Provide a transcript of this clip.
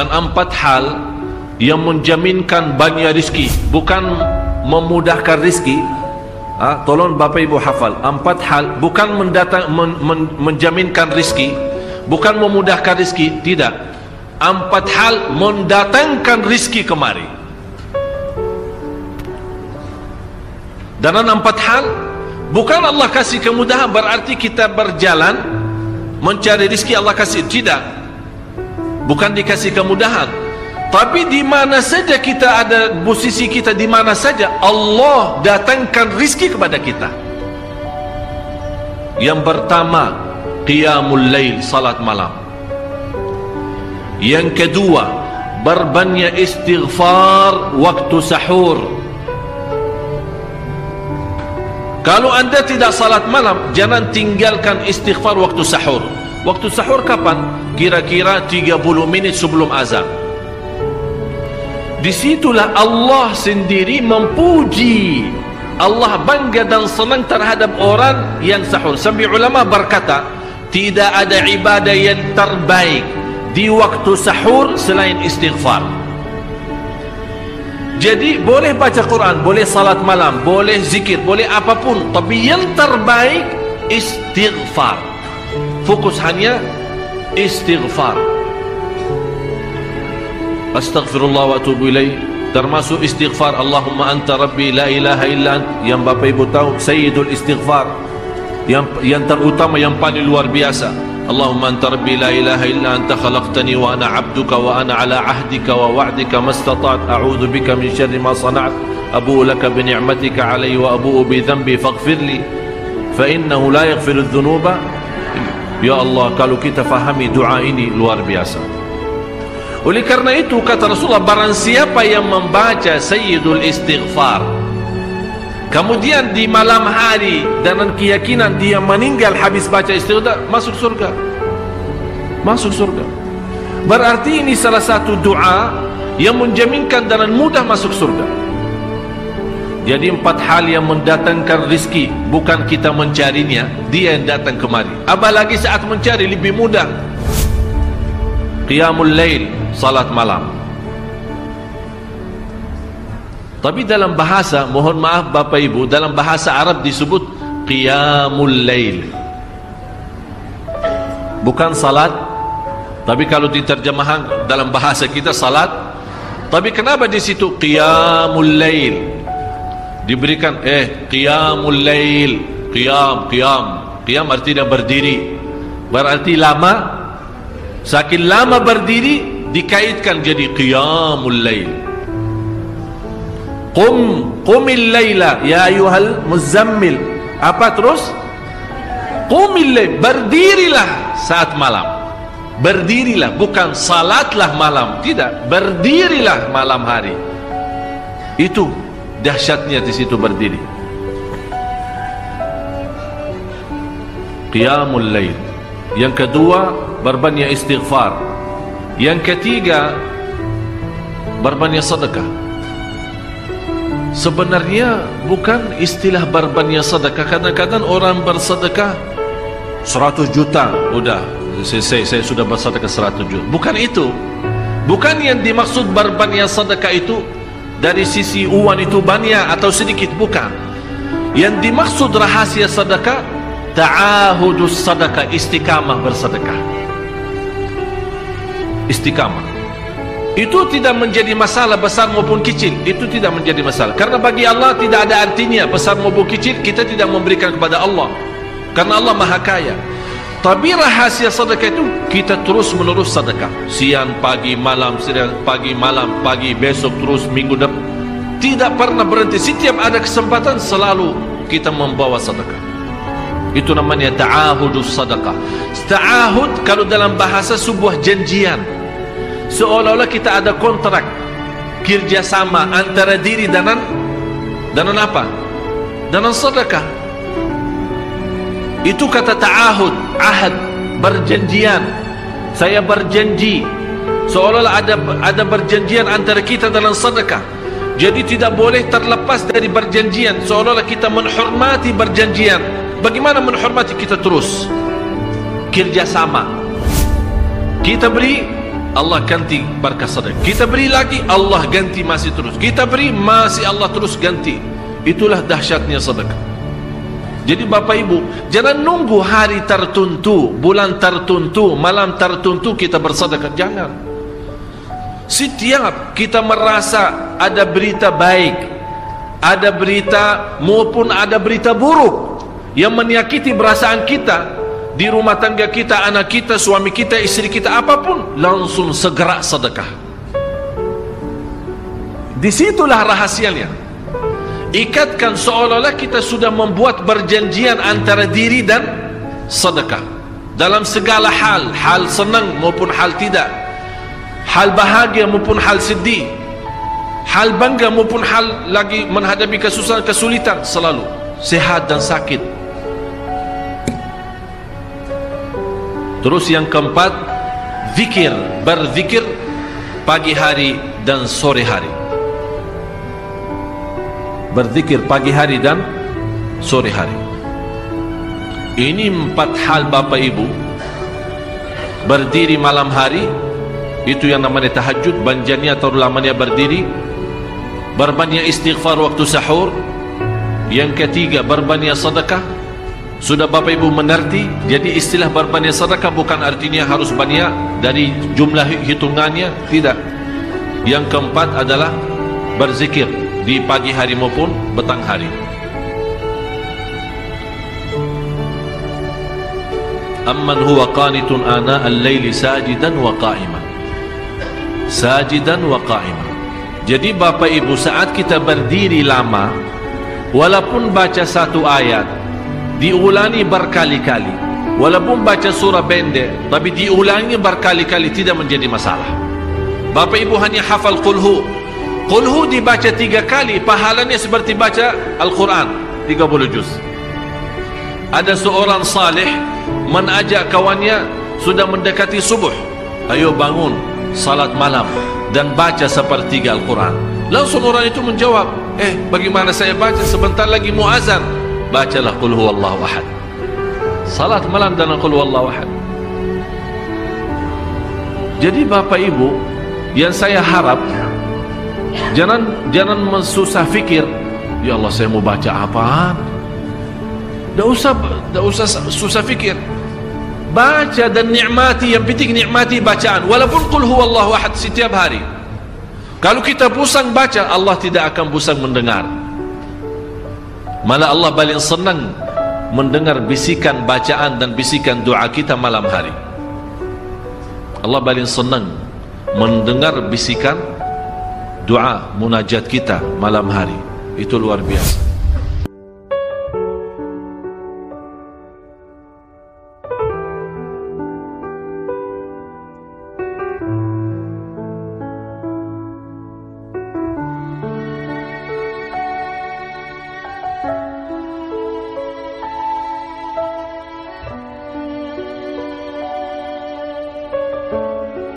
dan empat hal yang menjaminkan banyak rizki bukan memudahkan rizki. Ha? tolong bapa ibu hafal. Empat hal bukan mendatang men, men, menjaminkan rizki bukan memudahkan rizki tidak. Empat hal mendatangkan rizki kemari. Dan empat hal bukan Allah kasih kemudahan berarti kita berjalan mencari rizki Allah kasih. Tidak bukan dikasih kemudahan tapi di mana saja kita ada posisi kita di mana saja Allah datangkan rizki kepada kita. Yang pertama, qiyamul lail, salat malam. Yang kedua, berbanyak istighfar waktu sahur. Kalau anda tidak salat malam, jangan tinggalkan istighfar waktu sahur. Waktu sahur kapan? Kira-kira 30 minit sebelum azan. Disitulah Allah sendiri memuji Allah bangga dan senang terhadap orang yang sahur. Sambil ulama berkata Tidak ada ibadah yang terbaik Di waktu sahur selain istighfar. Jadi boleh baca Quran Boleh salat malam Boleh zikir Boleh apapun. Tapi yang terbaik Istighfar. Fokus hanya Istighfar Astaghfirullah wa atubu ilaih termasuk istighfar Allahumma anta rabbi la ilaha illa ant yang Bapak Ibu tahu sayyidul istighfar yang yang terutama yang paling luar biasa Allahumma anta rabbi la ilaha illa anta khalaqtani wa ana 'abduka wa ana 'ala 'ahdika wa wa'dika mastata'tu a'udzu bika min syarri ma sana'tu abu'u laka bi ni'matika 'alayya wa abu'u bi dhanbi faghfir li fa ya Allah kalau kita fahami doa ini luar biasa. Oleh karena itu kata Rasulullah barang siapa yang membaca Sayyidul Istighfar kemudian di malam hari dengan keyakinan dia meninggal habis baca istighfar masuk surga. Masuk surga. Berarti ini salah satu doa yang menjaminkan dengan mudah masuk surga jadi empat hal yang mendatangkan rizki bukan kita mencarinya dia yang datang kemari. Apalagi saat mencari lebih mudah. Qiyamul lail salat malam. Tapi dalam bahasa mohon maaf Bapak Ibu dalam bahasa Arab disebut qiyamul lail. Bukan salat tapi kalau diterjemahkan dalam bahasa kita salat. Tapi kenapa di situ qiyamul lail diberikan eh qiyamul lail. Qiyam qiyam. Qiyam artinya berdiri. Berarti lama saking lama berdiri dikaitkan jadi qiyamul lail. Qum qumil laila ya ayuhal muzammil. Apa terus? Qumil lail berdirilah saat malam. Berdirilah bukan salatlah malam. Tidak berdirilah malam hari. Itu dahsyatnya di situ berdiri qiyamul lail yang kedua berbanyak istighfar yang ketiga berbanyak sedekah. Sebenarnya bukan istilah berbanyak sedekah. Kadang-kadang orang bersedekah 100 juta, sudah saya, saya, saya sudah bersedekah 100 juta. Bukan itu. Bukan yang dimaksud berbanyak sedekah itu dari sisi uang itu banyak atau sedikit bukan. Yang dimaksud rahasia sedekah ta'ahudus sedekah istiqamah bersedekah. Istiqamah. Itu tidak menjadi masalah besar maupun kecil. Itu tidak menjadi masalah. Karena bagi Allah tidak ada artinya besar maupun kecil kita tidak memberikan kepada Allah. Karena Allah maha kaya tapi rahasia sedekah itu kita terus menerus sedekah. Siang pagi malam siang pagi malam pagi besok terus minggu depan tidak pernah berhenti. Setiap ada kesempatan selalu kita membawa sedekah. Itu namanya ta'ahudus sedekah. Ta'ahud kalau dalam bahasa sebuah janjian seolah-olah kita ada kontrak kerjasama antara diri dan dan apa? dengan sedekah itu kata ta'ahud ahad berjanjian. Saya berjanji seolah-olah ada ada berjanjian antara kita dalam sedekah. Jadi tidak boleh terlepas dari berjanjian seolah-olah kita menghormati berjanjian. Bagaimana menghormati kita terus? Kerjasama. Kita beri Allah ganti berkah sedekah. Kita beri lagi Allah ganti masih terus. Kita beri masih Allah terus ganti. Itulah dahsyatnya sedekah jadi Bapak Ibu jangan nunggu hari tertentu bulan tertentu malam tertentu kita bersedekah jangan setiap kita merasa ada berita baik ada berita maupun ada berita buruk yang menyakiti perasaan kita di rumah tangga kita, anak kita, suami kita, istri kita, apapun, langsung segera sedekah. Disitulah rahasianya. Ikatkan seolah-olah kita sudah membuat perjanjian antara diri dan sedekah. Dalam segala hal, hal senang maupun hal tidak. Hal bahagia maupun hal sedih. Hal bangga maupun hal lagi menghadapi kesusahan, kesulitan selalu. Sehat dan sakit, Terus yang keempat, zikir, berzikir pagi hari dan sore hari. Berzikir pagi hari dan sore hari. Ini empat hal Bapak Ibu. Berdiri malam hari, itu yang namanya tahajud, banjanya atau lamanya berdiri. Berbanyak istighfar waktu sahur. Yang ketiga, berbanyak sedekah. Sudah Bapak Ibu mengerti Jadi istilah berbanyak sedekah bukan artinya harus banyak Dari jumlah hitungannya Tidak Yang keempat adalah Berzikir Di pagi hari maupun petang hari. Amman huwa qanitun ana al-layli sajidan wa qa'iman Sajidan wa qa'iman Jadi Bapak Ibu saat kita berdiri lama Walaupun baca satu ayat diulangi berkali-kali. Walaupun baca surah pendek tapi diulangi berkali-kali tidak menjadi masalah. Bapak Ibu hanya hafal qulhu qulhu dibaca tiga kali pahalanya seperti baca Al-Quran 30 juz. Ada seorang salih menajak kawannya sudah mendekati subuh. Ayo bangun salat malam dan baca sepertiga Al-Quran. Langsung orang itu menjawab eh bagaimana saya baca? Sebentar lagi muazan. Bacalah qul huwallahu ahad. Salat malam dan qul huwallahu ahad. Jadi Bapak Ibu yang saya harap jangan jangan mensusah fikir. Ya Allah saya mau baca apa tak usah tak usah susah fikir. Baca dan nikmati yang penting nikmati bacaan. Walaupun qul huwallahu ahad setiap hari. Kalau kita pusang baca Allah tidak akan pusang mendengar. Malah Allah paling senang mendengar bisikan bacaan dan bisikan doa kita malam hari. Allah paling senang mendengar bisikan doa munajat kita malam hari. Itu luar biasa.